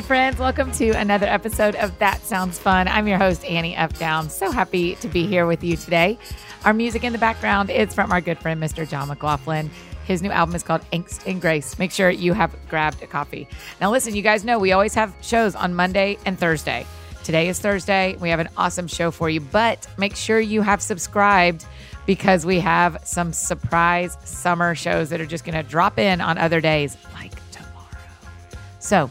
Hi, friends. Welcome to another episode of That Sounds Fun. I'm your host, Annie F. So happy to be here with you today. Our music in the background is from our good friend, Mr. John McLaughlin. His new album is called Angst and Grace. Make sure you have grabbed a copy. Now, listen, you guys know we always have shows on Monday and Thursday. Today is Thursday. We have an awesome show for you, but make sure you have subscribed because we have some surprise summer shows that are just going to drop in on other days, like tomorrow. So,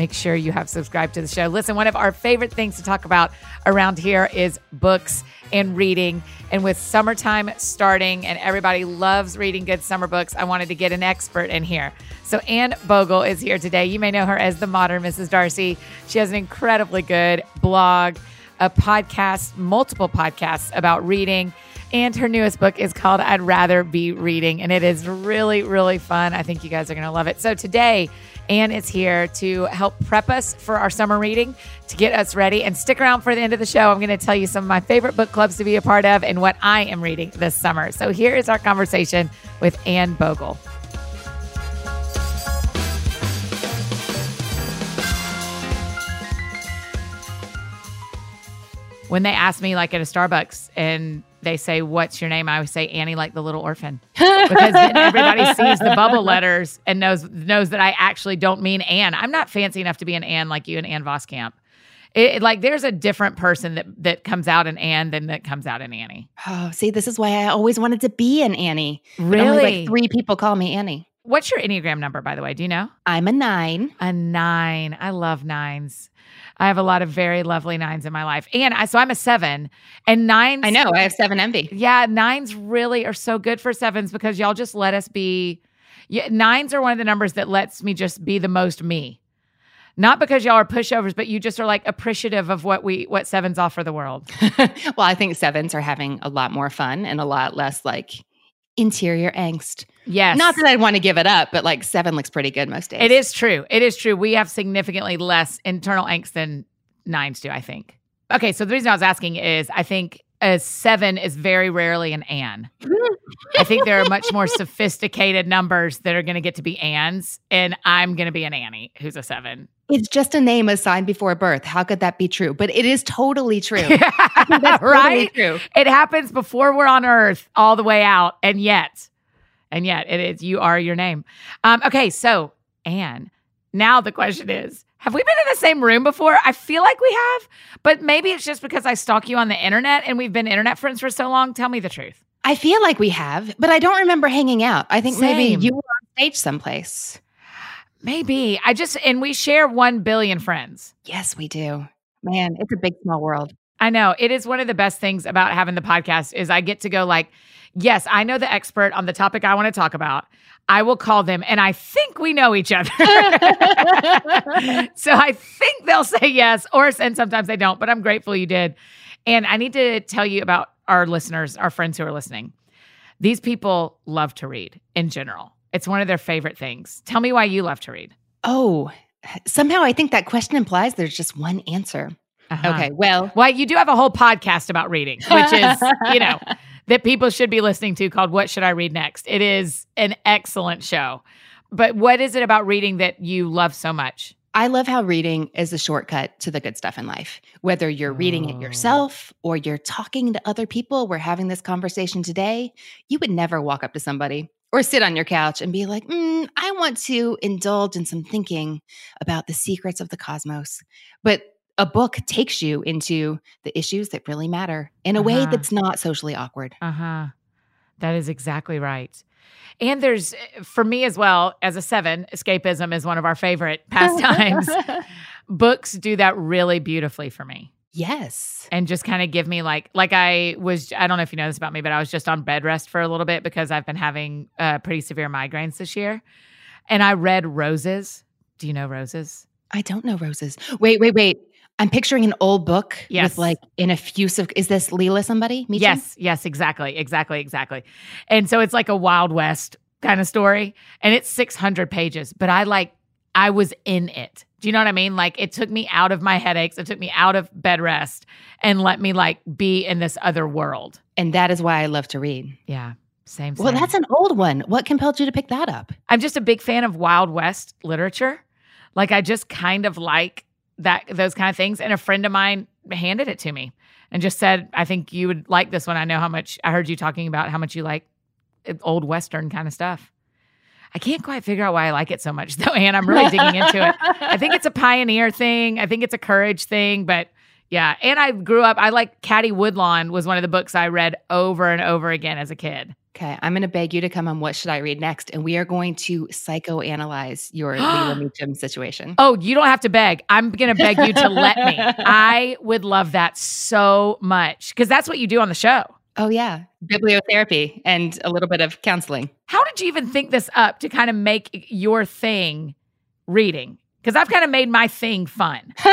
make sure you have subscribed to the show. Listen, one of our favorite things to talk about around here is books and reading. And with summertime starting and everybody loves reading good summer books, I wanted to get an expert in here. So Anne Bogel is here today. You may know her as the modern Mrs. Darcy. She has an incredibly good blog, a podcast, multiple podcasts about reading. And her newest book is called I'd Rather Be Reading. And it is really, really fun. I think you guys are going to love it. So today, Anne is here to help prep us for our summer reading, to get us ready. And stick around for the end of the show. I'm going to tell you some of my favorite book clubs to be a part of and what I am reading this summer. So here is our conversation with Anne Bogel. When they asked me, like at a Starbucks, and they say, What's your name? I always say Annie, like the little orphan. Because then everybody sees the bubble letters and knows knows that I actually don't mean Anne. I'm not fancy enough to be an Anne like you and Anne Voskamp. It, it- like there's a different person that that comes out in Anne than that comes out in Annie. Oh, see, this is why I always wanted to be an Annie. But only Really? like three people call me Annie. What's your Enneagram number, by the way? Do you know? I'm a nine. A nine. I love nines. I have a lot of very lovely nines in my life. And I so I'm a seven. And nines I know. I have seven envy. Yeah, nines really are so good for sevens because y'all just let us be. Yeah, nines are one of the numbers that lets me just be the most me. Not because y'all are pushovers, but you just are like appreciative of what we what sevens offer the world. well, I think sevens are having a lot more fun and a lot less like interior angst. Yes. Not that I'd want to give it up, but like seven looks pretty good most days. it is true. It is true. We have significantly less internal angst than nines do, I think. Okay, so the reason I was asking is I think a seven is very rarely an Anne. I think there are much more sophisticated numbers that are going to get to be Anns, and I'm going to be an Annie who's a seven. It's just a name assigned before birth. How could that be true? But it is totally true. That's totally right? true. It happens before we're on Earth, all the way out, and yet, and yet, it is you are your name. Um, okay, so Anne. Now the question is: Have we been in the same room before? I feel like we have, but maybe it's just because I stalk you on the internet and we've been internet friends for so long. Tell me the truth. I feel like we have, but I don't remember hanging out. I think Same. maybe you were on stage someplace. Maybe I just and we share one billion friends. Yes, we do. Man, it's a big small world. I know it is one of the best things about having the podcast is I get to go like, yes, I know the expert on the topic I want to talk about. I will call them and I think we know each other. so I think they'll say yes or and sometimes they don't, but I'm grateful you did. And I need to tell you about our listeners, our friends who are listening. These people love to read in general. It's one of their favorite things. Tell me why you love to read. Oh, somehow I think that question implies there's just one answer. Uh-huh. Okay, well, Well, you do have a whole podcast about reading, which is, you know, that people should be listening to called What Should I Read Next? It is an excellent show. But what is it about reading that you love so much? I love how reading is a shortcut to the good stuff in life. Whether you're reading it yourself or you're talking to other people, we're having this conversation today. You would never walk up to somebody or sit on your couch and be like, mm, I want to indulge in some thinking about the secrets of the cosmos. But a book takes you into the issues that really matter in a way Uh-huh. that's not socially awkward. Uh huh. That is exactly right. And there's, for me as well, as a seven, escapism is one of our favorite pastimes. Books do that really beautifully for me. yes. and just kind of give me like like I was I don't know if you know this about me, but I was just on bed rest for a little bit because I've been having uh, pretty severe migraines this year, and I read Roses. Do you know Roses? I don't know roses. Wait, wait, wait. I'm picturing an old book Yes. with like an effusive. Is this Leila somebody? Yes, yes, exactly, exactly, exactly. And so it's like a Wild West kind of story, and it's 600 pages, but I like I was in it. Do you know what I mean? Like it took me out of my headaches, it took me out of bed rest, and let me like be in this other world. And that is why I love to read. Yeah, same. Well, that's an old one. What compelled you to pick that up? I'm just a big fan of Wild West literature. Like I just kind of like that those kind of things. And a friend of mine handed it to me and just said, I think you would like this one. I know how much I heard you talking about how much you like old Western kind of stuff. I can't quite figure out why I like it so much though, and I'm really digging into it. I think it's a pioneer thing. I think it's a courage thing, but yeah. And I grew up, I like Caddie Woodlawn was one of the books I read over and over again as a kid. Okay, I'm going to beg you to come on What Should I Read Next? And we are going to psychoanalyze your Leila Meacham situation. Oh, you don't have to beg. I'm going to beg you to let me. I would love that so much because that's what you do on the show. Oh, yeah. Bibliotherapy and a little bit of counseling. How did you even think this up to kind of make your thing reading? Because I've kind of made my thing fun.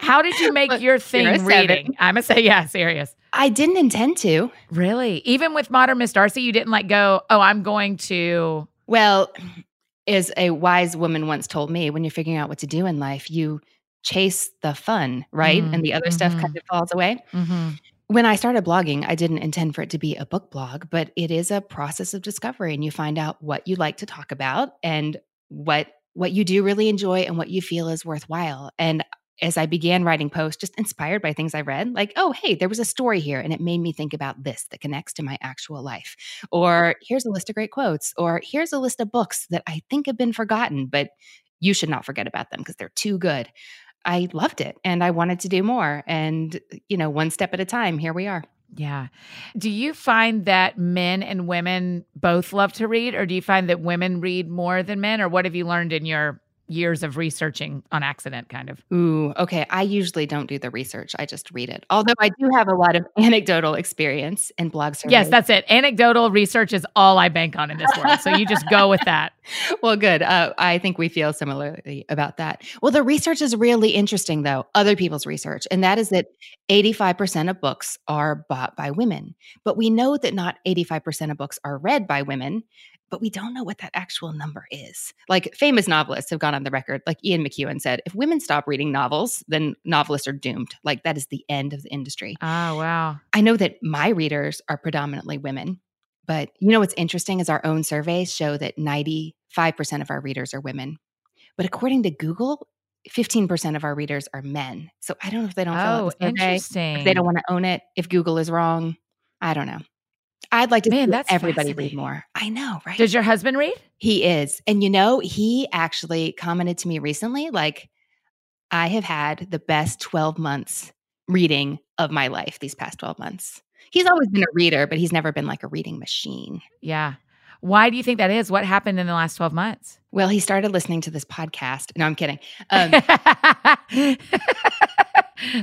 How did you make your thing reading? I'm going to say, yeah, serious. I didn't intend to. Really? Even with Modern Miss Darcy, you didn't like go, oh, I'm going to. Well, as a wise woman once told me, when you're figuring out what to do in life, you chase the fun, right? Mm-hmm. And the other mm-hmm. stuff kind of falls away. Mm-hmm. When I started blogging, I didn't intend for it to be a book blog, but it is a process of discovery and you find out what you like to talk about and what what you do really enjoy and what you feel is worthwhile. And as I began writing posts, just inspired by things I read, like, oh, hey, there was a story here and it made me think about this that connects to my actual life. Or here's a list of great quotes, or here's a list of books that I think have been forgotten, but you should not forget about them because they're too good. I loved it and I wanted to do more. And, you know, one step at a time, here we are. Yeah. Do you find that men and women both love to read, or do you find that women read more than men, or what have you learned in your years of researching on accident, kind of. Ooh, okay. I usually don't do the research. I just read it. Although I do have a lot of anecdotal experience in blog surveys. Yes, that's it. Anecdotal research is all I bank on in this world. So you just go with that. well, good. Uh, I think we feel similarly about that. Well, the research is really interesting, though, other people's research, and that is that 85% of books are bought by women. But we know that not 85% of books are read by women but we don't know what that actual number is. Like famous novelists have gone on the record, like Ian McEwan said, if women stop reading novels, then novelists are doomed. Like that is the end of the industry. Oh, wow. I know that my readers are predominantly women, but you know what's interesting is our own surveys show that 95% of our readers are women. But according to Google, 15% of our readers are men. So I don't know if they don't oh, interesting. If they don't want to own it, if Google is wrong. I don't know. I'd like to Man, that's everybody read more. I know, right? Does your husband read? He is. And you know, he actually commented to me recently like, I have had the best 12 months reading of my life these past 12 months. He's always been a reader, but he's never been like a reading machine. Yeah. Why do you think that is? What happened in the last 12 months? Well, he started listening to this podcast. No, I'm kidding. Um,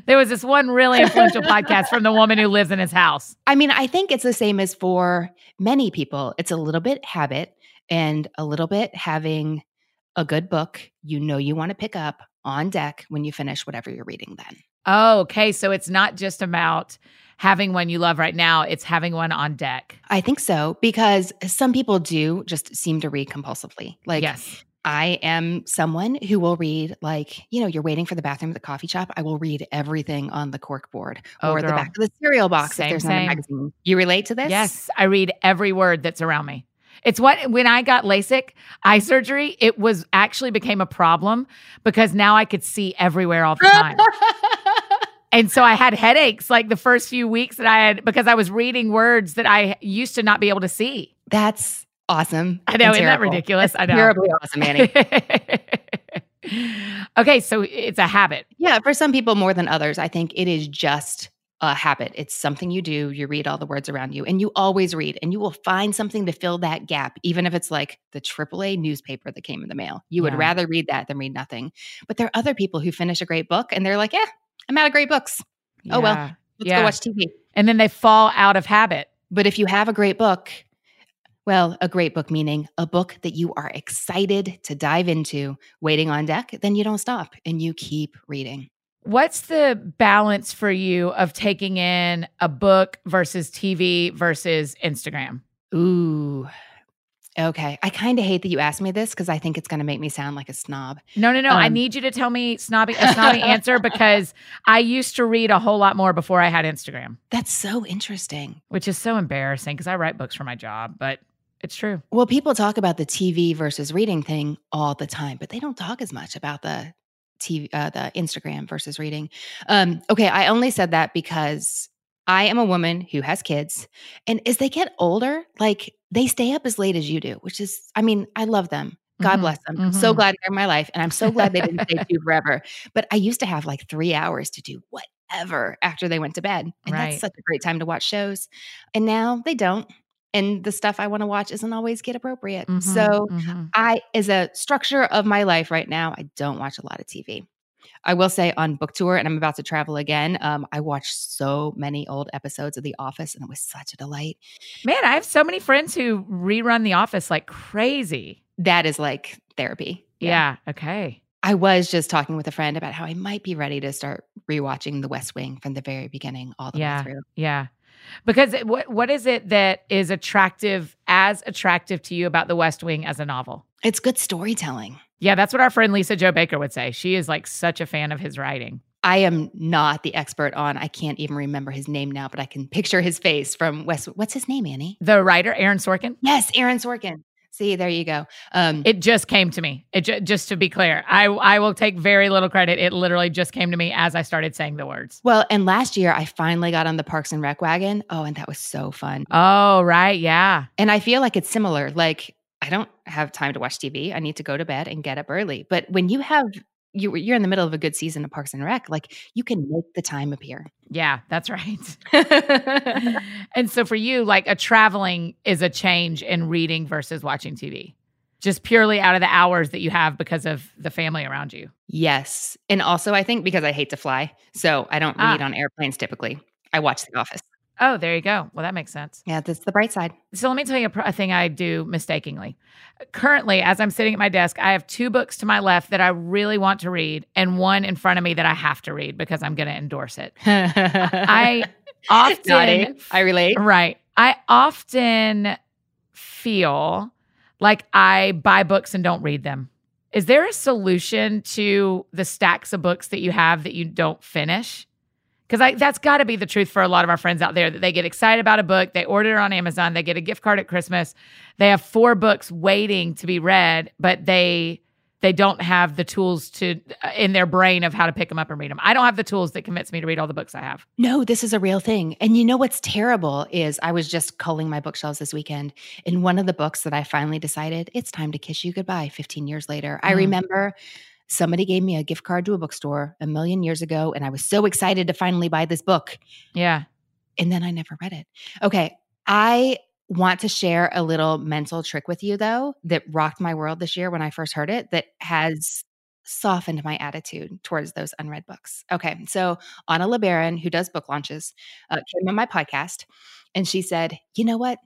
there was this one really influential podcast from the woman who lives in his house. I mean, I think it's the same as for many people. It's a little bit habit and a little bit having a good book you know you want to pick up on deck when you finish whatever you're reading then. Oh, okay. So it's not just about having one you love right now, it's having one on deck. I think so because some people do just seem to read compulsively. Like yes. I am someone who will read, like, you know, you're waiting for the bathroom at the coffee shop. I will read everything on the cork board oh, or girl. the back of the cereal box same, if there's same. magazine. You relate to this? Yes. I read every word that's around me. It's what when I got LASIK eye surgery, it was actually became a problem because now I could see everywhere all the time. and so I had headaches like the first few weeks that I had because I was reading words that I used to not be able to see. That's awesome. I know, isn't that ridiculous? That's I know. Terribly awesome, Annie. okay, so it's a habit. Yeah, for some people more than others, I think it is just a habit. It's something you do. You read all the words around you, and you always read, and you will find something to fill that gap, even if it's like the AAA newspaper that came in the mail. You would rather read that than read nothing. But there are other people who finish a great book and they're like, yeah, I'm out of great books. Yeah. Oh, well, let's yeah. go watch TV. And then they fall out of habit. But if you have a great book, well, a great book meaning a book that you are excited to dive into, waiting on deck, then you don't stop and you keep reading. What's the balance for you of taking in a book versus TV versus Instagram? Ooh. Okay. I kind of hate that you asked me this because I think it's going to make me sound like a snob. No, no, no. Um, I need you to tell me snobby a snobby answer because I used to read a whole lot more before I had Instagram. That's so interesting. Which is so embarrassing because I write books for my job, but It's true. Well, people talk about the TV versus reading thing all the time, but they don't talk as much about the TV, uh, the Instagram versus reading. Um, okay, I only said that because I am a woman who has kids, and as they get older, like they stay up as late as you do, which is, I mean, I love them. God Mhm, bless them. I'm so glad they're in my life, and I'm so glad they didn't stay two forever. But I used to have like three hours to do whatever after they went to bed, and Right. that's such a great time to watch shows. And now they don't, and the stuff I want to watch isn't always get appropriate. Mhm, So mhm. I, as a structure of my life right now, I don't watch a lot of TV. I will say on book tour, and I'm about to travel again. Um, I watched so many old episodes of The Office, and it was such a delight. Man, I have so many friends who rerun The Office like crazy. That is like therapy. Yeah. Okay. I was just talking with a friend about how I might be ready to start rewatching The West Wing from the very beginning all the Yeah. way through. Yeah. Because what what is it that is attractive as attractive to you about The West Wing as a novel? It's good storytelling. Yeah, that's what our friend Lisa-Jo Baker would say. She is like such a fan of his writing. I am not the expert on, I can't even remember his name now, but I can picture his face from West. What's his name, Annie? The writer Aaron Sorkin. Yes, Aaron Sorkin. See, there you go. Um, It just came to me. It ju- just to be clear, I I will take very little credit. It literally just came to me as I started saying the words. well, and last year I finally got on the Parks and Rec wagon. Oh, and that was so fun. Oh, right, yeah. And I feel like it's similar. Like I don't have time to watch TV. I need to go to bed and get up early. But when you have you you're in the middle of a good season of Parks and Rec, like you can make the time appear. Yeah, that's right. and so for you, like a traveling is a change in reading versus watching TV. Just purely out of the hours that you have because of the family around you. yes. And also I think because I hate to fly, so I don't read Ah. on airplanes typically. I watch The Office. Oh, there you go. Well, that makes sense. Yeah, that's the bright side. So let me tell you a, a thing I do mistakenly. Currently, as I'm sitting at my desk, I have two books to my left that I really want to read, and one in front of me that I have to read because I'm going to endorse it. I often. I relate. Right. I often feel like I buy books and don't read them. Is there a solution to the stacks of books that you have that you don't finish? Because that's got to be the truth for a lot of our friends out there that they get excited about a book, they order it on Amazon, they get a gift card at Christmas, they have four books waiting to be read, but they they don't have the tools to uh, in their brain of how to pick them up and read them. I don't have the tools that convince me to read all the books I have. No, this is a real thing. And you know what's terrible is I was just culling my bookshelves this weekend. And one of the books that I finally decided it's time to kiss you goodbye 15 years later. I Mm. remember somebody gave me a gift card to a bookstore a million years ago. And I was so excited to finally buy this book. Yeah. And then I never read it. Okay. I want to share a little mental trick with you, though, that rocked my world this year when I first heard it, that has softened my attitude towards those unread books. Okay. So Anna LeBaron, who does book launches, uh, came on my podcast and she said, You know what?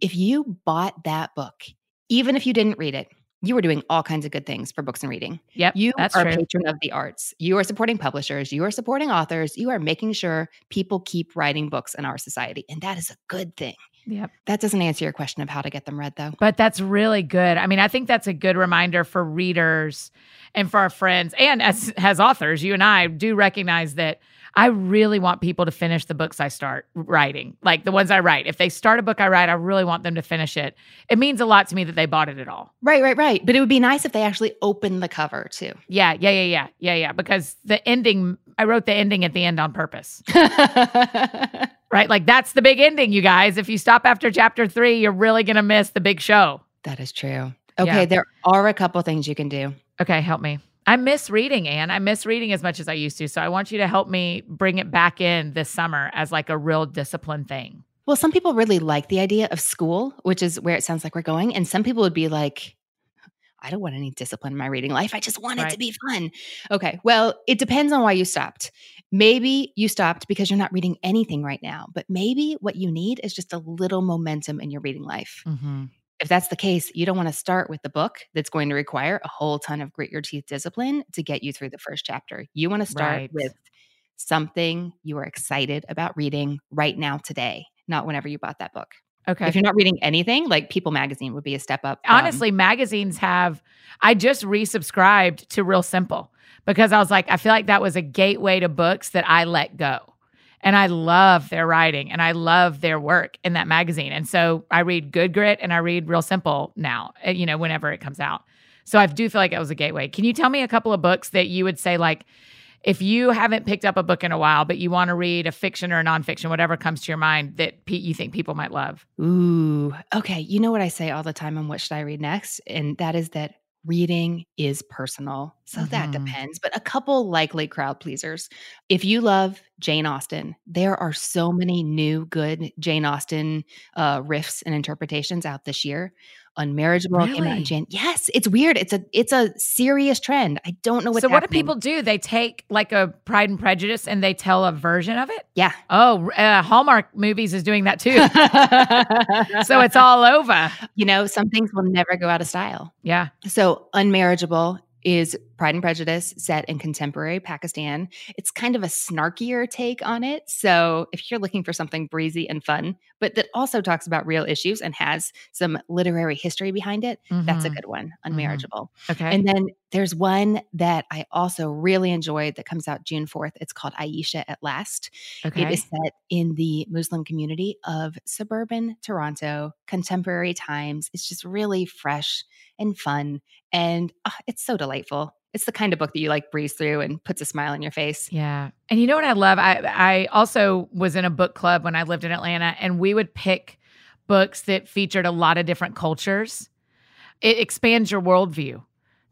If you bought that book, even if you didn't read it, you were doing all kinds of good things for books and reading. Yep. You are true. a patron of the arts. You are supporting publishers. You are supporting authors. You are making sure people keep writing books in our society. And that is a good thing. Yep. That doesn't answer your question of how to get them read, though. But that's really good. I mean, I think that's a good reminder for readers and for our friends and as as authors, you and I do recognize that I really want people to finish the books I start writing. Like the ones I write. If they start a book I write, I really want them to finish it. It means a lot to me that they bought it at all. Right, right, right. But it would be nice if they actually opened the cover, too. Yeah, yeah, yeah, yeah. Yeah, yeah, because the ending I wrote the ending at the end on purpose. Right? Like that's the big ending, you guys. If you stop after chapter 3, you're really going to miss the big show. that is true. Okay, Yeah. there are a couple things you can do. Okay, help me. I miss reading, Anne. I miss reading as much as I used to. So I want you to help me bring it back in this summer as like a real discipline thing. Well, some people really like the idea of school, which is where it sounds like we're going. And some people would be like, I don't want any discipline in my reading life. I just want it to be fun. Okay. Well, it depends on why you stopped. Maybe you stopped because you're not reading anything right now, but maybe what you need is just a little momentum in your reading life. Mm-hmm. If that's the case, you don't want to start with the book that's going to require a whole ton of grit your teeth discipline to get you through the first chapter. You want to start Right. with something you are excited about reading right now today, not whenever you bought that book. Okay. If you're not reading anything, like People Magazine would be a step up. from- Honestly, magazines have, I just resubscribed to Real Simple because I was like, I feel like that was a gateway to books that I let go. And I love their writing and I love their work in that magazine. And so I read Good Grit and I read Real Simple now, uh, you know, whenever it comes out. So I do feel like it was a gateway. Can you tell me a couple of books that you would say, like, if you haven't picked up a book in a while, but you want to read a fiction or a nonfiction, whatever comes to your mind that pe- you think people might love? Ooh, okay. You know what I say all the time on what should I read next? And that is that reading is personal. So that Mhm. depends. But a couple likely crowd pleasers. If you love Jane Austen, there are so many new good Jane Austen uh, riffs and interpretations out this year. Unmarriageable came out in Jan. Yes, it's weird. It's a it's a serious trend. I don't know what. so what do people do? They take like a Pride and Prejudice and they tell a version of it? Yeah. Oh, uh, Hallmark movies is doing that too. so it's all over. you know, some things will never go out of style. Yeah. So, Unmarriageable is Pride and Prejudice set in contemporary Pakistan. It's kind of a snarkier take on it. So, if you're looking for something breezy and fun, but that also talks about real issues and has some literary history behind it, that's a Mhm. good one, Unmarriageable. Okay. And then there's one that I also really enjoyed that comes out June 4th. It's called Ayesha at Last. okay. It is set in the Muslim community of suburban Toronto, contemporary times. It's just really fresh and fun. And ah, it's so delightful. It's the kind of book that you like breeze through and puts a smile on your face. Yeah. And you know what I love? I I also was in a book club when I lived in Atlanta and we would pick books that featured a lot of different cultures. It expands your worldview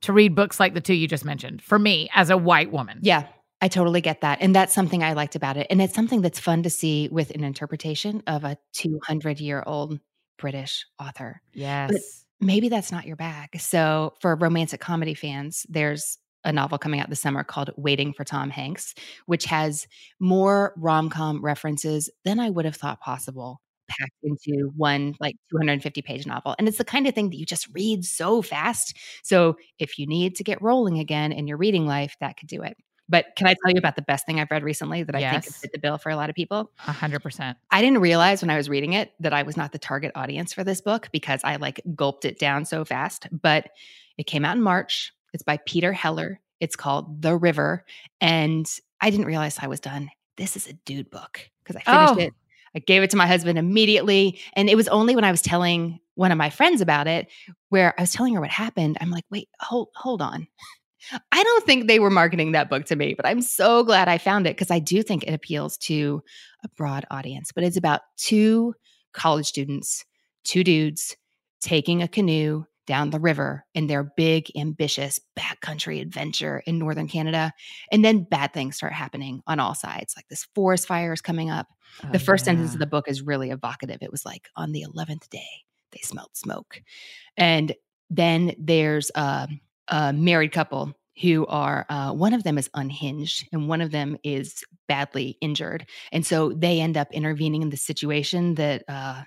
to read books like the two you just mentioned for me as a white woman. Yeah, I totally get that. And that's something I liked about it. And it's something that's fun to see with an interpretation of a 200 year old British author. Yes. maybe that's not your bag. So, for romantic comedy fans, there's a novel coming out this summer called Waiting for Tom Hanks, which has more rom com references than I would have thought possible packed into one like 250 page novel. And it's the kind of thing that you just read so fast. So, if you need to get rolling again in your reading life, that could do it. But can I tell you about the best thing I've read recently that I think Yes. fit the bill for a lot of people? A hundred percent. I didn't realize when I was reading it that I was not the target audience for this book because I like gulped it down so fast. But it came out in March. It's by Peter Heller. It's called The River. And I didn't realize I was done. This is a dude book because I finished Oh. it. I gave it to my husband immediately. And it was only when I was telling one of my friends about it where I was telling her what happened. I'm like, wait, hold, hold on. I don't think they were marketing that book to me, but I'm so glad I found it because I do think it appeals to a broad audience. But it's about two college students, two dudes taking a canoe down the river in their big, ambitious backcountry adventure in northern Canada. And then bad things start happening on all sides, like this forest fire is coming up. Oh, the first sentence of the book is really evocative. It was like, on the 11th day, they smelled smoke. And then there's a, a married couple who are, uh, one of them is unhinged and one of them is badly injured. And so they end up intervening in the situation that, uh,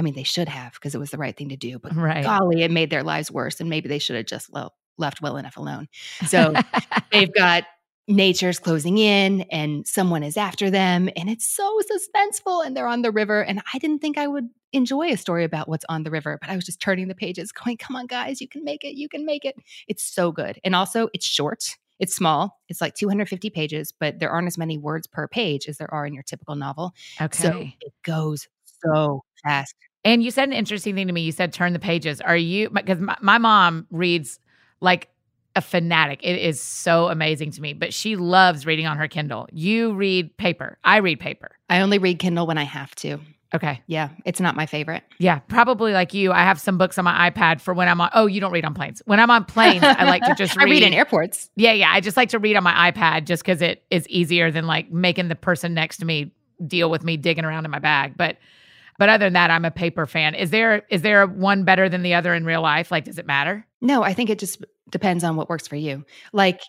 I mean, they should have because it was the right thing to do, but right. golly, it made their lives worse. And maybe they should have just le- left well enough alone. So they've got nature's closing in and someone is after them and it's so suspenseful and they're on the river and i didn't think i would enjoy a story about what's on the river but i was just turning the pages going come on guys you can make it you can make it it's so good and also it's short it's small it's like 250 pages but there aren't as many words per page as there are in your typical novel okay. so it goes so fast And you said an interesting thing to me. You said turn the pages. Are you because my, my mom reads like a fanatic. It is so amazing to me, but she loves reading on her Kindle. You read paper. I read paper. i only read kindle when i have to Okay. yeah it's not my favorite Yeah, probably like you. I have some books on my iPad for when I'm on. Oh, you don't read on planes. When I'm on planes, I like to just i read. read in airports Yeah, yeah. I just like to read on my iPad just because it is easier than like making the person next to me deal with me digging around in my bag. But but other than that, I'm a paper fan. Is there is there one better than the other in real life? Like, does it matter? No, I think it just depends on what works for you. Like,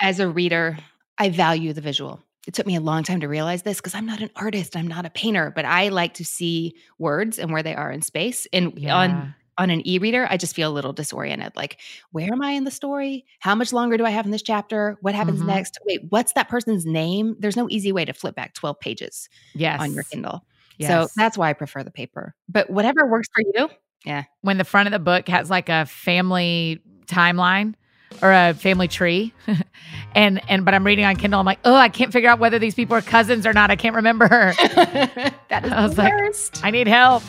as a reader, I value the visual. It took me a long time to realize this because I'm not an artist, I'm not a painter, but I like to see words and where they are in space. And on on an e-reader, I just feel a little disoriented. Like, where am I in the story? How much longer do I have in this chapter? What happens Mhm. next? Wait, what's that person's name? There's no easy way to flip back 12 pages yes. on your Kindle. Yes. So that's why I prefer the paper. But whatever works for you. Yeah. When the front of the book has like a family timeline. or a family tree. and and but I'm reading on Kindle. I'm like, oh, I can't figure out whether these people are cousins or not. I can't remember. that is I was like, worst. I need help.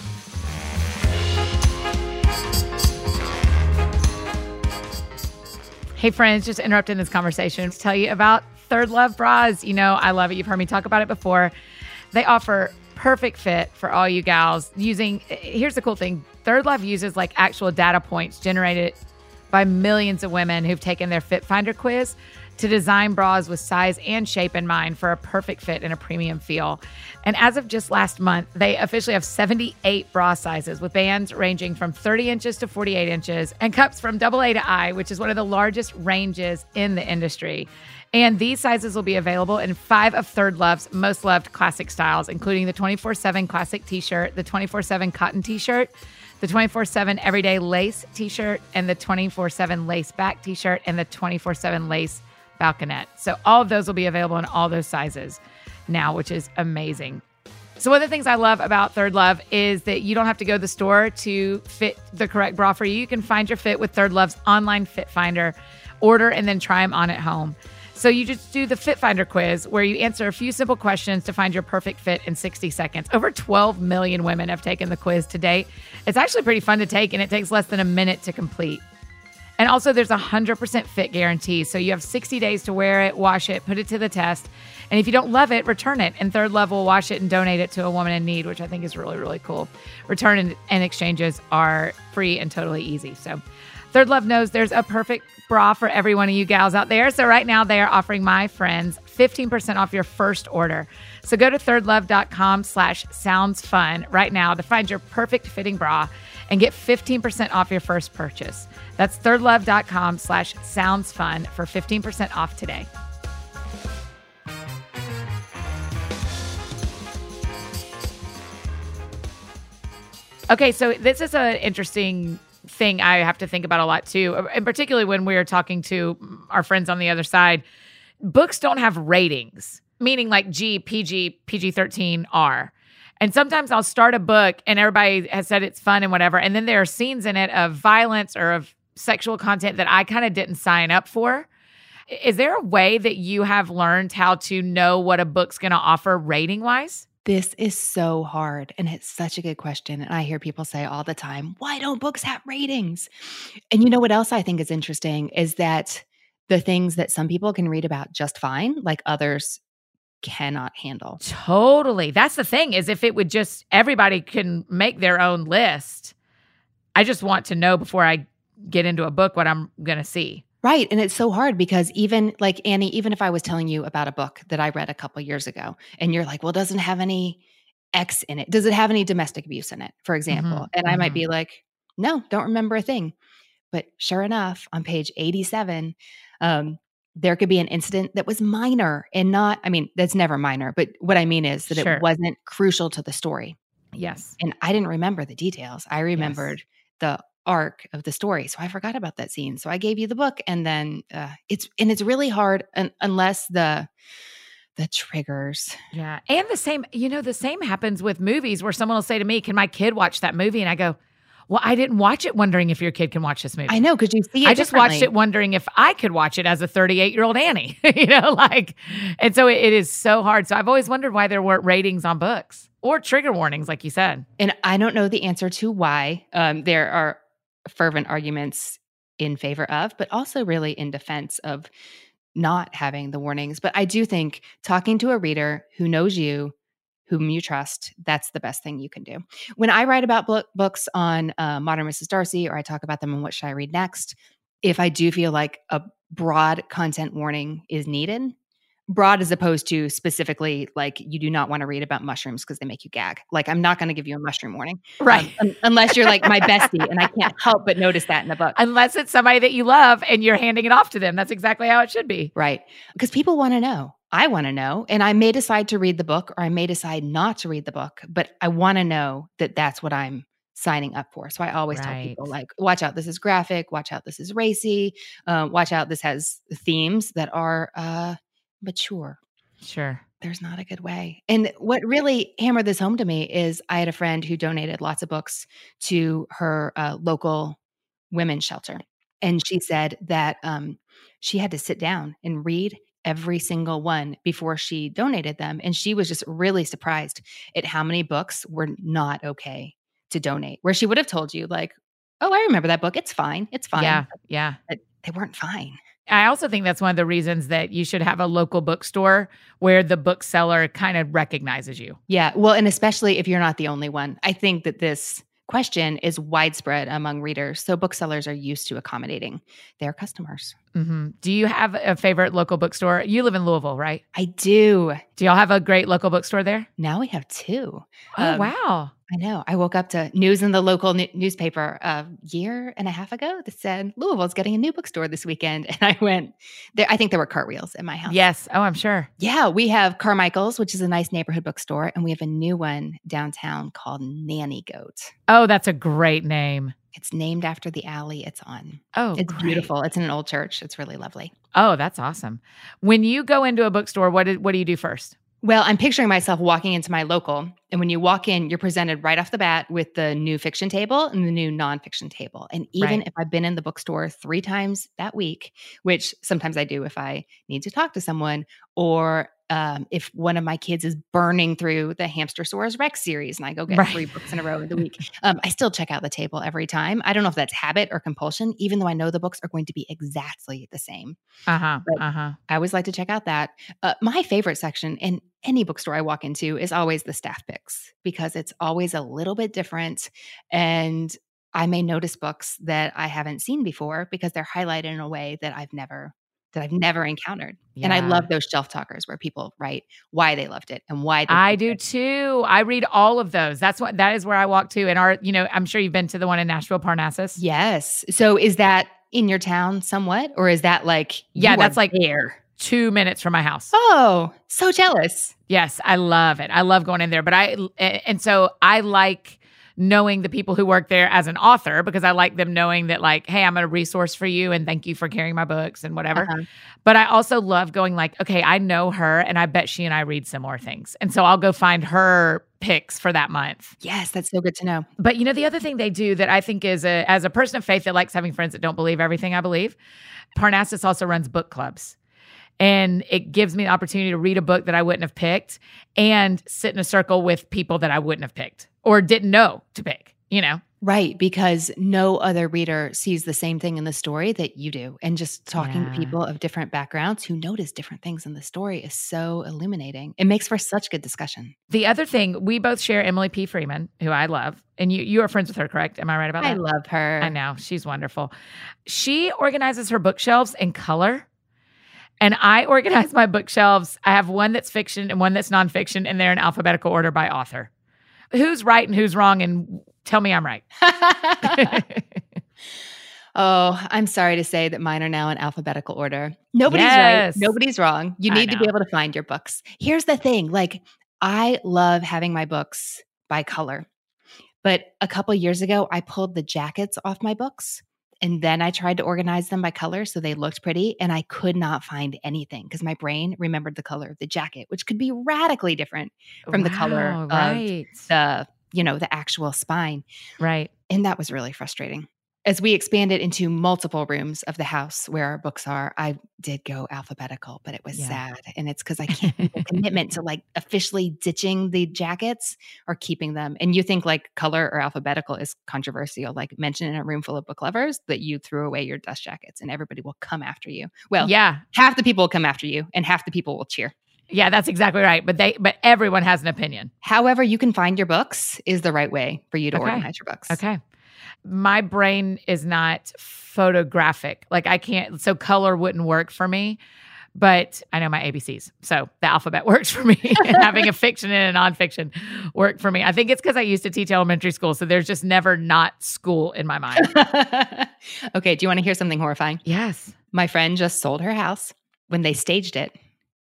Hey, friends, just interrupting this conversation to tell you about Third Love Bras. You know, I love it. You've heard me talk about it before. They offer perfect fit for all you gals using, here's the cool thing Third Love uses like actual data points generated by millions of women who've taken their Fit Finder quiz to design bras with size and shape in mind for a perfect fit and a premium feel. And as of just last month, they officially have 78 bra sizes with bands ranging from 30 inches to 48 inches and cups from AA to I, which is one of the largest ranges in the industry. And these sizes will be available in five of Third Love's most loved classic styles, including the 24 7 classic t shirt, the 24 7 cotton t shirt, the 24 7 everyday lace t shirt, and the 24 7 lace back t shirt, and the 24 7 lace balconette. So all of those will be available in all those sizes now, which is amazing. So one of the things I love about Third Love is that you don't have to go to the store to fit the correct bra for you. You can find your fit with Third Love's online fit finder, order and then try them on at home. So you just do the Fit Finder quiz where you answer a few simple questions to find your perfect fit in 60 seconds. Over 12 million women have taken the quiz to date. It's actually pretty fun to take and it takes less than a minute to complete. And also, there's a 100% fit guarantee. So you have 60 days to wear it, wash it, put it to the test. And if you don't love it, return it. And Third Love will wash it and donate it to a woman in need, which I think is really, really cool. Return and exchanges are free and totally easy. So Third Love knows there's a perfect bra for every one of you gals out there. So right now they are offering my friends 15% off your first order. So go to thirdlove.com slash sounds fun right now to find your perfect fitting bra and get 15% off your first purchase. That's thirdlove.com slash sounds fun for 15% off today. Okay, so this is an interesting thing I have to think about a lot too, uh, and particularly when we are talking to our friends on the other side. Books don't have ratings, meaning like G, PG, PG 13, R. And sometimes I'll start a book and everybody has said it's fun and whatever. And then there are scenes in it of violence or of sexual content that I kind of didn't sign up for. Is there a way that you have learned how to know what a book's going to offer rating wise? This is so hard. And it's such a good question. And I hear people say all the time, why don't books have ratings? And you know what else I think is interesting is that the things that some people can read about just fine, like others cannot handle. Totally. That's the thing is if it would just everybody can make their own list. I just want to know before I get into a book what I'm going to see. Right. And it's so hard because even like Annie, even if I was telling you about a book that I read a couple years ago and you're like, well, doesn't have any X in it. Does it have any domestic abuse in it, for example? Mhm, And I might mhm. be like, no, don't remember a thing. But sure enough, on page 87, um, there could be an incident that was minor and not, I mean, that's never minor, but what I mean is that Sure. it wasn't crucial to the story. Yes. And I didn't remember the details. I remembered the arc of the story. So I forgot about that scene. So I gave you the book and then uh, it's and it's really hard un- unless the the triggers. Yeah. And the same, you know, the same happens with movies where someone will say to me, Can my kid watch that movie? And I go, Well, I didn't watch it wondering if your kid can watch this movie. I know because you see it I just watched it wondering if I could watch it as a 38 year old Annie, you know, like, and so it, it is so hard. So I've always wondered why there weren't ratings on books or trigger warnings, like you said. And I don't know the answer to why. Um, there are fervent arguments in favor of, but also really in defense of not having the warnings. But I do think talking to a reader who knows you, whom you trust, that's the best thing you can do. When I write about book, books on uh, Modern Mrs. Darcy, or I talk about them and what should I read next, if I do feel like a broad content warning is needed, broad as opposed to specifically like you do not want to read about mushrooms because they make you gag. Like I'm not going to give you a mushroom warning, um, un- unless you're like my bestie, and I can't help but notice that in the book. Unless it's somebody that you love and you're handing it off to them. That's exactly how it should be. Right. Because people want to know. I want to know. And I may decide to read the book or I may decide not to read the book, but I want to know that that's what I'm signing up for. So I always tell people, like, watch out, this is graphic. Watch out, this is racy. Uh, watch out, this has themes that are uh, mature. Sure. There's not a good way. And what really hammered this home to me is I had a friend who donated lots of books to her uh, local women's shelter. And she said that um, she had to sit down and read every single one before she donated them. And she was just really surprised at how many books were not okay to donate, where she would have told you, like, oh, I remember that book. It's fine. It's fine. Yeah. Yeah. But they weren't fine. I also think that's one of the reasons that you should have a local bookstore where the bookseller kind of recognizes you. Yeah. Well, and especially if you're not the only one. I think that this question is widespread among readers. So booksellers are used to accommodating their customers. Mm-hmm. Do you have a favorite local bookstore? You live in Louisville, right? I do. Do y'all have a great local bookstore there? Now we have two. Oh, um, wow. I know. I woke up to news in the local n- newspaper a year and a half ago that said Louisville's getting a new bookstore this weekend. And I went there. I think there were cartwheels in my house. Yes. Oh, I'm sure. Yeah. We have Carmichael's, which is a nice neighborhood bookstore. And we have a new one downtown called Nanny Goat. Oh, that's a great name. It's named after the alley it's on. Oh, it's great. beautiful. It's in an old church. It's really lovely. Oh, that's awesome. When you go into a bookstore, what do, what do you do first? Well, I'm picturing myself walking into my local, and when you walk in, you're presented right off the bat with the new fiction table and the new nonfiction table. And even Right. if I've been in the bookstore three times that week, which sometimes I do if I need to talk to someone, or um, if one of my kids is burning through the Hamstersaurus Rex series and I go get Right. three books in a row in the week, um, I still check out the table every time. I don't know if that's habit or compulsion, even though I know the books are going to be exactly the same. Uh huh. Uh huh. I always like to check out that. Uh, my favorite section in any bookstore I walk into is always the staff picks because it's always a little bit different. And I may notice books that I haven't seen before because they're highlighted in a way that I've never that I've never encountered. And I love those shelf talkers where people write why they loved it and why they I do it. too. I read all of those. That's what that is where I walk to. And our, you know, I'm sure you've been to the one in Nashville, Parnassus. Yes. So is that in your town somewhat or is that like Yeah, that's like- there? Two minutes from my house. Oh, so jealous. Yes, I love it. I love going in there. But I, and so I like knowing the people who work there as an author because I like them knowing that, like, hey, I'm a resource for you and thank you for carrying my books and whatever. Uh-huh. But I also love going, like, okay, I know her and I bet she and I read similar things. And so I'll go find her picks for that month. Yes, that's so good to know. But you know, the other thing they do that I think is a, as a person of faith that likes having friends that don't believe everything I believe, Parnassus also runs book clubs. And it gives me the opportunity to read a book that I wouldn't have picked and sit in a circle with people that I wouldn't have picked or didn't know to pick, you know? Right, because no other reader sees the same thing in the story that you do. And just talking Yeah. to people of different backgrounds who notice different things in the story is so illuminating. It makes for such good discussion. The other thing, we both share Emily P. Freeman, who I love. And you you are friends with her, correct? Am I right about I that? I love her. I know. She's wonderful. She organizes her bookshelves in color. And I organize my bookshelves. I have one that's fiction and one that's nonfiction, and they're in alphabetical order by author. Who's right and who's wrong? And tell me I'm right. oh, I'm sorry to say that mine are now in alphabetical order. Nobody's Yes. right. Nobody's wrong. You need to be able to find your books. Here's the thing like, I love having my books by color. But a couple years ago, I pulled the jackets off my books and then I tried to organize them by color so they looked pretty. And I could not find anything because my brain remembered the color of the jacket, which could be radically different from the color Wow, of the, you know, the actual spine. right. And that was really frustrating. As we expanded into multiple rooms of the house where our books are, I did go alphabetical, but it was Yeah. sad. And it's because I can't make a commitment to like officially ditching the jackets or keeping them. And you think like color or alphabetical is controversial, like mention in a room full of book lovers that you threw away your dust jackets and everybody will come after you. Well, yeah. half the people will come after you and half the people will cheer. Yeah, that's exactly right. But they but everyone has an opinion. However, you can find your books is the right way for you to Okay. organize your books. Okay. My brain is not photographic. Like I can't so color wouldn't work for me. But I know my ABCs. So the alphabet works for me. and having a fiction and a nonfiction work for me. I think it's because I used to teach elementary school. So there's just never not school in my mind. okay, do you want to hear something horrifying? yes. My friend just sold her house. When they staged it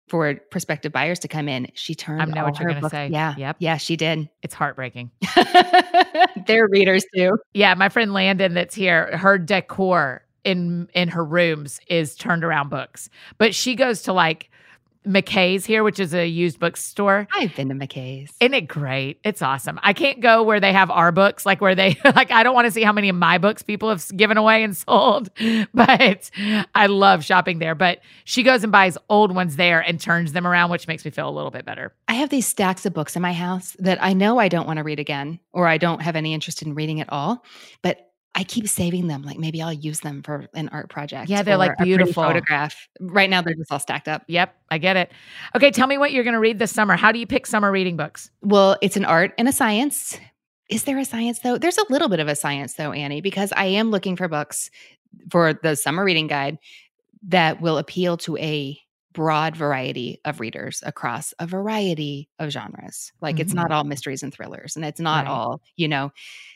for prospective buyers to come in, she turned. I know what you're gonna books- say. Yeah, Yep. yeah, she did. It's heartbreaking. They're readers too. Yeah, my friend Landon that's here, her decor in in her rooms is turned around books. But she goes to like McKay's here, which is a used bookstore. I've been to McKay's. Isn't it great? It's awesome. I can't go where they have our books, like where they like. I don't want to see how many of my books people have given away and sold, but I love shopping there. But she goes and buys old ones there and turns them around, which makes me feel a little bit better. I have these stacks of books in my house that I know I don't want to read again, or I don't have any interest in reading at all. But I keep saving them. Like maybe I'll use them for an art project. Yeah, they're like a beautiful. photograph. Right now, they're just all stacked up. Yep, I get it. Okay, tell me what you're going to read this summer. How do you pick summer reading books? Well, it's an art and a science. Is there a science though? There's a little bit of a science though, Annie, because I am looking for books for the summer reading guide that will appeal to a broad variety of readers across a variety of genres. Like it's not all mysteries and thrillers, and it's not Mm-hmm. Right. all, you know,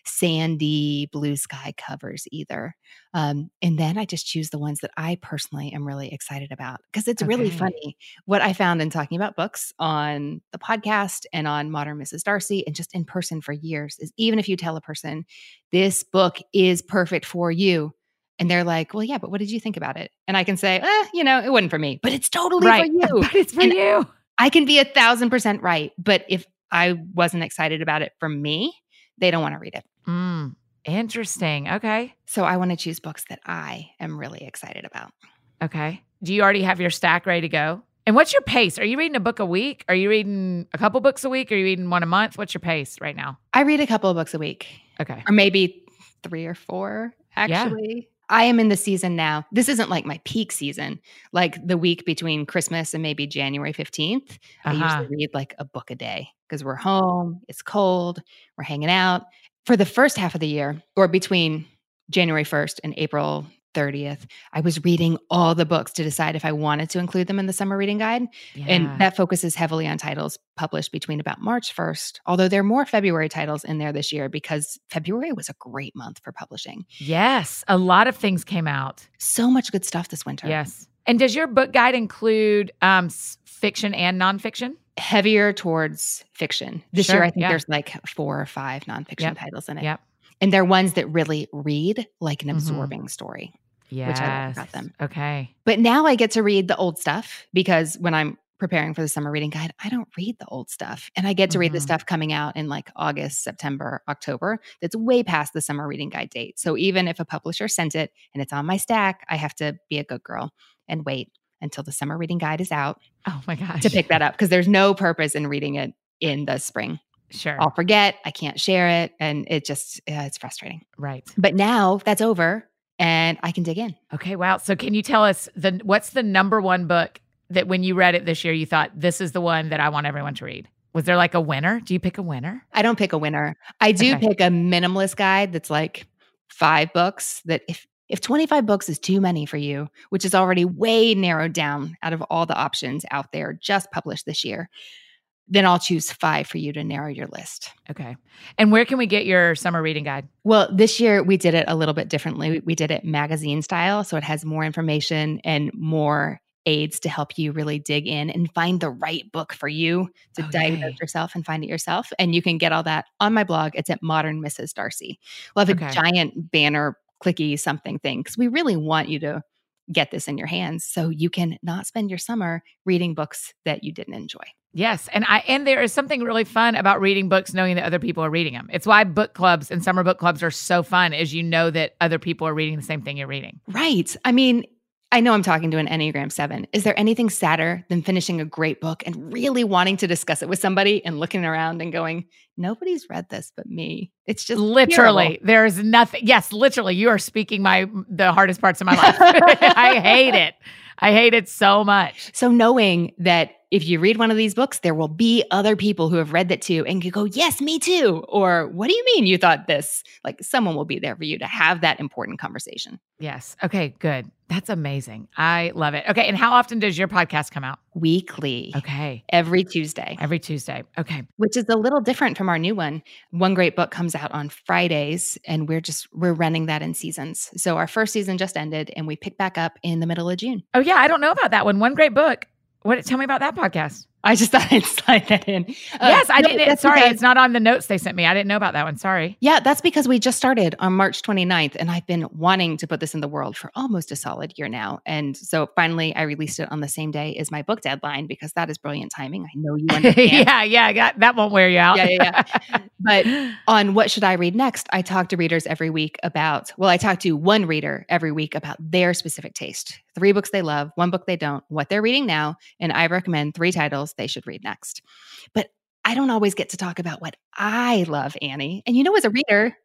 sandy blue sky covers either. Um, and then I just choose the ones that I personally am really excited about because it's really funny. What I found in talking about books on the podcast and on Modern Mrs. Darcy and just in person for years is even if you tell a person this book is perfect for you, and they're like, well, yeah, but what did you think about it? And I can say, eh, you know, it wasn't for me, but it's totally right, for you. but it's for And you. I can be a thousand percent right. But if I wasn't excited about it for me, they don't want to read it. Mm, interesting. Okay, So I want to choose books that I am really excited about. okay. Do you already have your stack ready to go? And what's your pace? Are you reading a book a week? Are you reading a couple books a week? Are you reading one a month? What's your pace right now? I read a couple of books a week, Okay. or maybe three or four, actually. I am in the season now. This isn't like my peak season, like the week between Christmas and maybe January 15th. I Uh-huh. usually read like a book a day because we're home, it's cold, we're hanging out. For the first half of the year, or between January 1st and April 30th, I was reading all the books to decide if I wanted to include them in the summer reading guide. Yeah. And that focuses heavily on titles published between about March 1st, although there are more February titles in there this year because February was a great month for publishing. yes, a lot of things came out. So much good stuff this winter. Yes. And does your book guide include um, fiction and nonfiction? Heavier towards fiction. This Sure, year, I think yeah. there's like four or five nonfiction Yep, titles in it. Yep. And they're ones that really read like an Mhm. absorbing story. Yes. I like about them. Okay. But now I get to read the old stuff because when I'm preparing for the summer reading guide, I don't read the old stuff. And I get to read the Mhm. stuff coming out in like August, September, October that's way past the summer reading guide date. So even if a publisher sent it and it's on my stack, I have to be a good girl and wait until the summer reading guide is out Oh my gosh. to pick that up because there's no purpose in reading it in the spring. Sure. I'll forget, I can't share it, and it just yeah, it's frustrating. Right. But now that's over and I can dig in. Okay. Wow. So can you tell us the what's the number one book that when you read it this year you thought this is the one that I want everyone to read? Was there like a winner? Do you pick a winner? I don't pick a winner. I do Okay. pick a minimalist guide that's like five books that if if 25 books is too many for you, which is already way narrowed down out of all the options out there just published this year, then I'll choose five for you to narrow your list. Okay. And where can we get your summer reading guide? Well, this year we did it a little bit differently. We- did it magazine style, so it has more information and more aids to help you really dig in and find the right book for you to Oh, diagnose yourself and find it yourself. And you can get all that on my blog. It's at Modern Mrs. Darcy. We'll have Okay. a giant banner clicky something thing because we really want you to get this in your hands so you can not spend your summer reading books that you didn't enjoy. Yes, and I and there is something really fun about reading books knowing that other people are reading them. It's why book clubs and summer book clubs are so fun is you know that other people are reading the same thing you're reading. Right. I mean, I know I'm talking to an Enneagram 7. Is there anything sadder than finishing a great book and really wanting to discuss it with somebody and looking around and going, nobody's read this but me? It's just literally terrible. there's nothing yes literally you are speaking my the hardest parts of my life i hate it i hate it so much So knowing that if you read one of these books, there will be other people who have read that too and you go, yes, me too. Or what do you mean you thought this? Like someone will be there for you to have that important conversation. yes okay good that's amazing i love it okay and how often does your podcast come out Weekly. okay Every Tuesday. every tuesday okay which is a little different from our new one. One great book comes out on Fridays and we're just we're running that in seasons. So our first season just ended and we pick back up in the middle of June. oh yeah i don't know about that one one great book What? Tell me about that podcast. I just thought I'd slide that in. Uh, yes, I no, didn't. Sorry, because- it's not on the notes they sent me. I didn't know about that one. Sorry. Yeah, that's because we just started on March 29th, and I've been wanting to put this in the world for almost a solid year now. And so finally, I released it on the same day as my book deadline because that is brilliant timing. I know you understand. yeah, yeah, got, that won't wear you out. Yeah, yeah, But on What Should I Read Next, I talk to readers every week about, well, I talk to one reader every week about their specific taste three books they love, one book they don't, what they're reading now, and I recommend three titles they should read next. But I don't always get to talk about what I love, Annie. And you know, as a reader,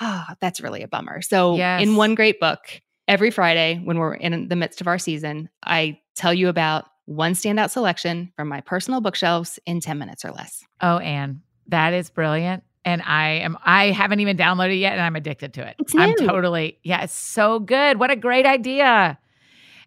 oh, that's really a bummer. So, Yes. in one great book, every Friday when we're in the midst of our season, I tell you about one standout selection from my personal bookshelves in 10 minutes or less. oh, Anne, that is brilliant. And I am, I haven't even downloaded it yet and I'm addicted to it. I'm totally, yeah, it's so good. What a great idea.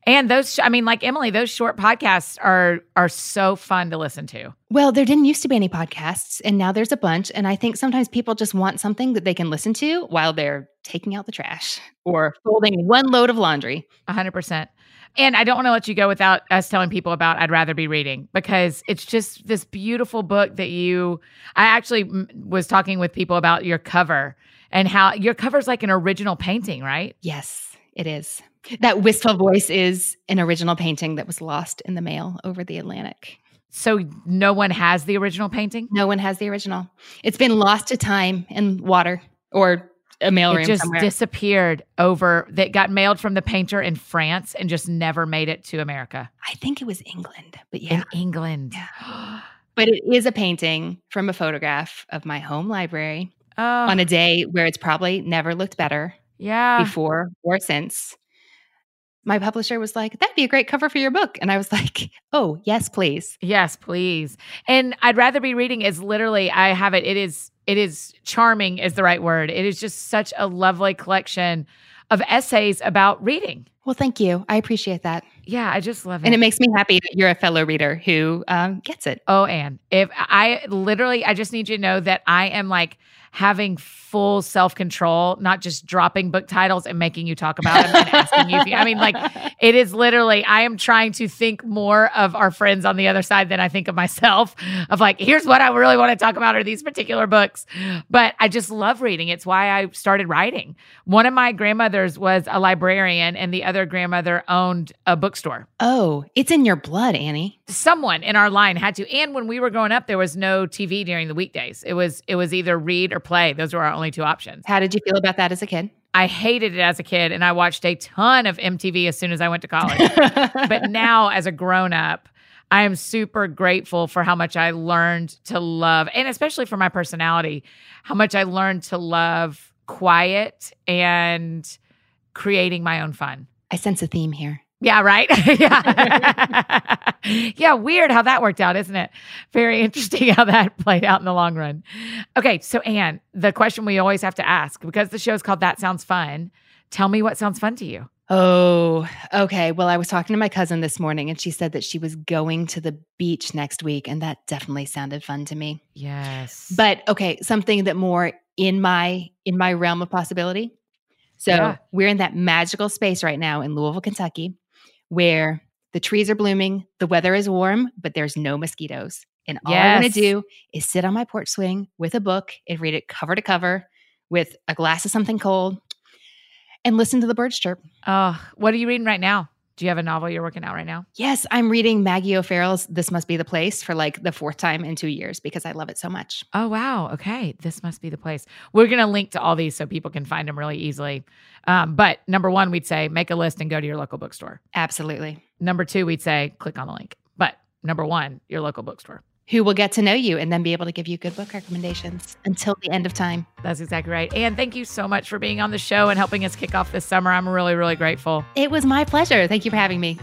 And those, I mean, like Emily, those short podcasts are are so fun to listen to. Well, there didn't used to be any podcasts, and now there's a bunch. And I think sometimes people just want something that they can listen to while they're taking out the trash or folding one load of laundry. A hundred percent. And I don't want to let you go without us telling people about I'd Rather Be Reading because it's just this beautiful book that you. I actually mm, was talking with people about your cover and how your cover's like an original painting, right? Yes, it is. That wistful voice is an original painting that was lost in the mail over the Atlantic. So no one has the original painting. No one has the original. It's been lost to time and water or a mailroom It just somewhere. disappeared over that got mailed from the painter in France and just never made it to America. I think it was England, but yeah. In England. But it is a painting from a photograph of my home library oh, on a day where it's probably never looked better. yeah. before or since. My publisher was like, that'd be a great cover for your book. And I was like, oh, yes, please. Yes, please. And I'd rather be reading is literally I have it. It is it is charming is the right word. It is just such a lovely collection of essays about reading. Well, thank you. I appreciate that. Yeah, I just love it. And it makes me happy that you're a fellow reader who um, gets it. Oh, Anne, if I literally, I just need you to know that I am like having full self control, not just dropping book titles and making you talk about them and asking you. I mean, like it is literally. I am trying to think more of our friends on the other side than I think of myself. Of like, here's what I really want to talk about are these particular books. But I just love reading. It's why I started writing. One of my grandmothers was a librarian, and the other grandmother owned a bookstore Oh, it's in your blood, Annie. someone in our line had to and when we were growing up there was no tv during the weekdays it was it was either read or play those were our only two options How did you feel about that as a kid? i hated it as a kid and i watched a ton of mtv as soon as i went to college but now as a grown up i am super grateful for how much i learned to love and especially for my personality how much i learned to love quiet and creating my own fun I sense a theme here. Yeah, right. yeah. yeah, weird how that worked out, isn't it? Very interesting how that played out in the long run. Okay, so Anne, the question we always have to ask because the show's called That Sounds Fun. Tell me what sounds fun to you. Oh, okay. Well, I was talking to my cousin this morning and she said that she was going to the beach next week. And that definitely sounded fun to me. Yes. But okay, something that more in my in my realm of possibility. So Yeah. we're in that magical space right now in Louisville, Kentucky, where the trees are blooming, the weather is warm, but there's no mosquitoes. And all I want to do is sit on my porch swing with a book and read it cover to cover with a glass of something cold and listen to the birds chirp. oh, what are you reading right now? Do you have a novel you're working out right now? Yes, I'm reading Maggie O'Farrell's This Must Be the Place for like the fourth time in two years because I love it so much. Oh, wow. Okay. This must be the place. We're going to link to all these so people can find them really easily. Um, but number one, we'd say make a list and go to your local bookstore. Absolutely. Number two, we'd say click on the link. But number one, your local bookstore. Who will get to know you and then be able to give you good book recommendations until the end of time. That's exactly right. And thank you so much for being on the show and helping us kick off this summer. I'm really, really grateful. It was my pleasure. Thank you for having me.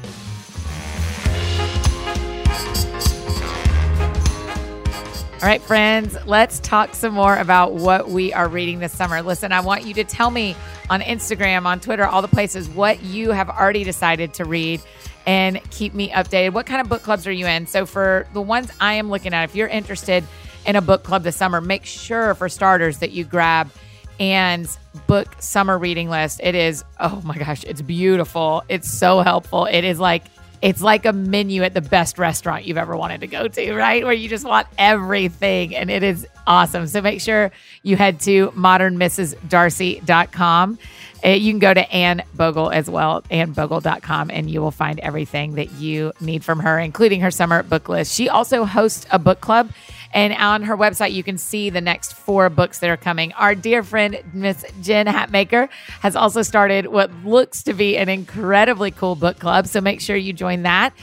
All right, friends, let's talk some more about what we are reading this summer. Listen, I want you to tell me on Instagram, on Twitter, all the places what you have already decided to read and keep me updated. What kind of book clubs are you in? So, for the ones I am looking at, if you're interested in a book club this summer, make sure for starters that you grab Anne's book summer reading list. It is, oh my gosh, it's beautiful. It's so helpful. It is like it's like a menu at the best restaurant you've ever wanted to go to, right? Where you just want everything and it is awesome. So make sure you head to modernmrsdarcy.com. Uh, you can go to Anne Bogel as well, annebogel.com, and you will find everything that you need from her, including her summer book list. She also hosts a book club. And on her website, you can see the next four books that are coming. Our dear friend, Miss Jen Hatmaker, has also started what looks to be an incredibly cool book club. So make sure you join that.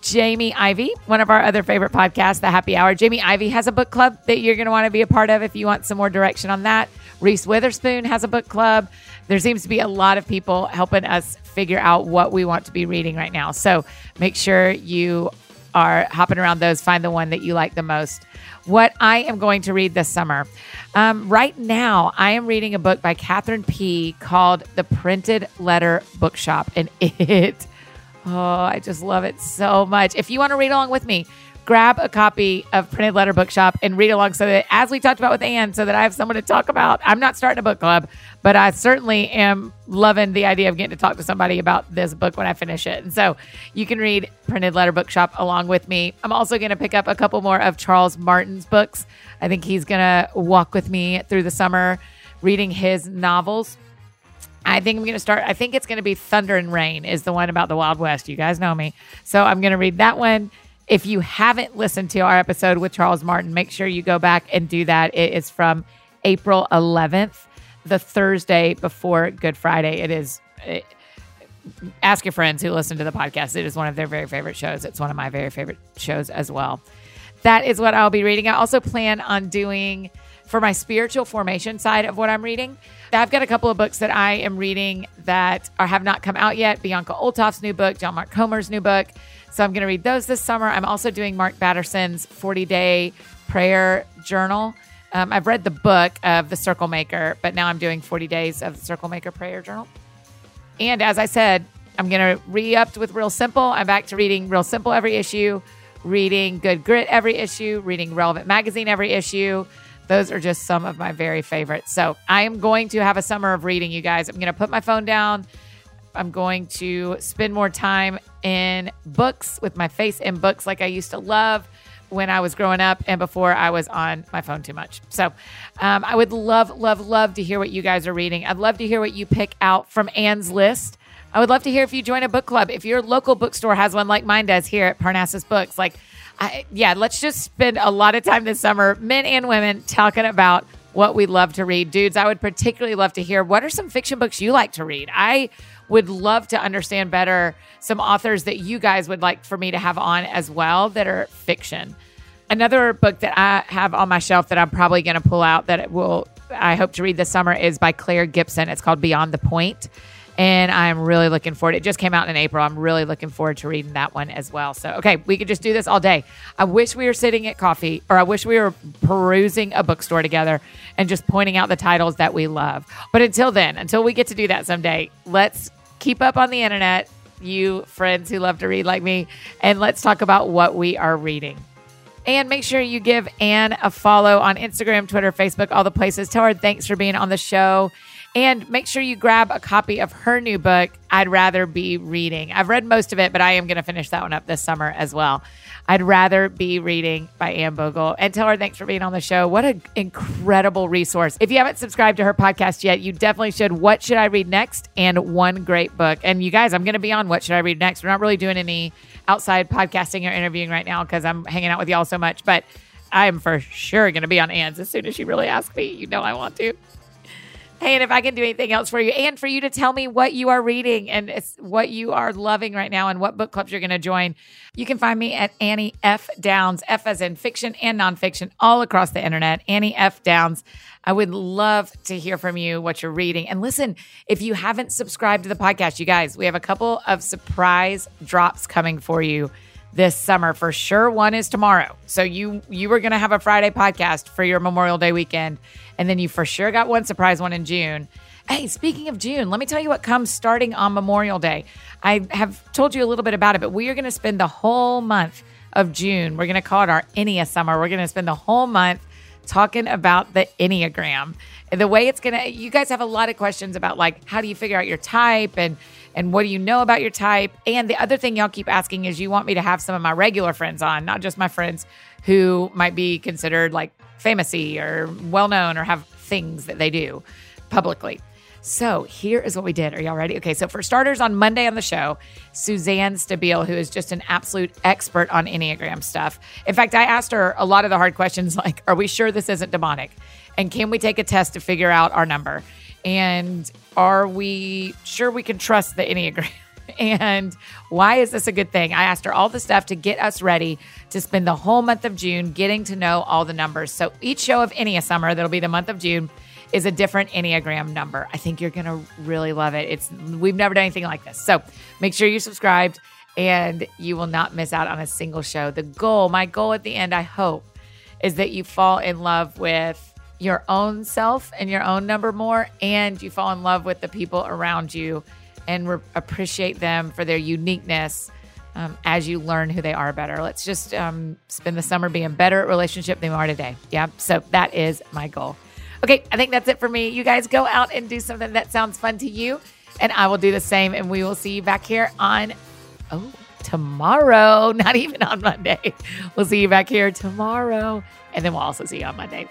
Jamie Ivey, one of our other favorite podcasts, The Happy Hour. Jamie Ivey has a book club that you're going to want to be a part of if you want some more direction on that. Reese Witherspoon has a book club. There seems to be a lot of people helping us figure out what we want to be reading right now. So make sure you are hopping around those, find the one that you like the most. What I am going to read this summer. Um, right now, I am reading a book by Catherine P. called The Printed Letter Bookshop, and it, oh, I just love it so much. If you want to read along with me, grab a copy of Printed Letter Bookshop and read along so that, as we talked about with Anne, so that I have someone to talk about. I'm not starting a book club, but I certainly am loving the idea of getting to talk to somebody about this book when I finish it. And so you can read Printed Letter Bookshop along with me. I'm also going to pick up a couple more of Charles Martin's books. I think he's going to walk with me through the summer reading his novels. I think I'm going to start. I think it's going to be Thunder and Rain, is the one about the Wild West. You guys know me. So I'm going to read that one. If you haven't listened to our episode with Charles Martin, make sure you go back and do that. It is from April 11th, the Thursday before Good Friday. It is. It, ask your friends who listen to the podcast. It is one of their very favorite shows. It's one of my very favorite shows as well. That is what I'll be reading. I also plan on doing for my spiritual formation side of what I'm reading. I've got a couple of books that I am reading that are have not come out yet. Bianca Olthoff's new book, John Mark Comer's new book. So I'm going to read those this summer. I'm also doing Mark Batterson's 40 day prayer journal. Um, I've read the book of The Circle Maker, but now I'm doing 40 days of the Circle Maker prayer journal. And as I said, I'm going to re up with Real Simple. I'm back to reading Real Simple every issue, reading Good Grit every issue, reading Relevant Magazine every issue. Those are just some of my very favorites. So I am going to have a summer of reading, you guys. I'm going to put my phone down. I'm going to spend more time in books with my face in books like I used to love when I was growing up and before I was on my phone too much. So um, I would love, love, love to hear what you guys are reading. I'd love to hear what you pick out from Anne's list. I would love to hear if you join a book club. If your local bookstore has one like mine does here at Parnassus Books, like, I, yeah, let's just spend a lot of time this summer, men and women, talking about what we love to read. Dudes, I would particularly love to hear what are some fiction books you like to read. I would love to understand better some authors that you guys would like for me to have on as well that are fiction. Another book that I have on my shelf that I'm probably going to pull out that will I hope to read this summer is by Claire Gibson. It's called Beyond the Point and I'm really looking forward. It just came out in April. I'm really looking forward to reading that one as well. So, okay, we could just do this all day. I wish we were sitting at coffee, or I wish we were perusing a bookstore together and just pointing out the titles that we love. But until then, until we get to do that someday, let's keep up on the internet, you friends who love to read like me, and let's talk about what we are reading. And make sure you give Anne a follow on Instagram, Twitter, Facebook, all the places. Tell her thanks for being on the show. And make sure you grab a copy of her new book, I'd Rather Be Reading. I've read most of it, but I am going to finish that one up this summer as well. I'd Rather Be Reading by Anne Bogel. And tell her thanks for being on the show. What an incredible resource. If you haven't subscribed to her podcast yet, you definitely should. What Should I Read Next? And One Great Book. And you guys, I'm going to be on What Should I Read Next? We're not really doing any outside podcasting or interviewing right now because I'm hanging out with y'all so much, but I am for sure going to be on Anne's as soon as she really asks me. You know I want to. Hey, and if I can do anything else for you, and for you to tell me what you are reading and what you are loving right now and what book clubs you're going to join, you can find me at Annie F. Downs, F as in fiction and nonfiction, all across the internet. Annie F. Downs. I would love to hear from you what you're reading. And listen, if you haven't subscribed to the podcast, you guys, we have a couple of surprise drops coming for you this summer for sure. One is tomorrow. So you you were going to have a Friday podcast for your Memorial Day weekend and then you for sure got one surprise one in June. Hey, speaking of June, let me tell you what comes starting on Memorial Day. I have told you a little bit about it, but we are going to spend the whole month of June. We're going to call it our Enneagram summer. We're going to spend the whole month talking about the Enneagram. The way it's going to, you guys have a lot of questions about like, how do you figure out your type? And and what do you know about your type? And the other thing y'all keep asking is you want me to have some of my regular friends on, not just my friends who might be considered like famousy or well known or have things that they do publicly. So here is what we did. Are y'all ready? Okay, so for starters, on Monday on the show, Suzanne Stabile, who is just an absolute expert on Enneagram stuff. In fact, I asked her a lot of the hard questions like, are we sure this isn't demonic? And can we take a test to figure out our number? And are we sure we can trust the Enneagram? and why is this a good thing? I asked her all the stuff to get us ready to spend the whole month of June getting to know all the numbers. So each show of Ennea Summer, that'll be the month of June, is a different Enneagram number. I think you're to really love it. It's we've never done anything like this. So make sure you're subscribed and you will not miss out on a single show. The goal, my goal at the end, I hope, is that you fall in love with your own self and your own number more, and you fall in love with the people around you and re- appreciate them for their uniqueness um, as you learn who they are better. Let's just um, spend the summer being better at relationship than we are today. Yeah. So that is my goal. Okay, I think that's it for me. You guys go out and do something that sounds fun to you, and I will do the same. And we will see you back here on, oh, tomorrow, not even on Monday. We'll see you back here tomorrow, and then we'll also see you on Monday.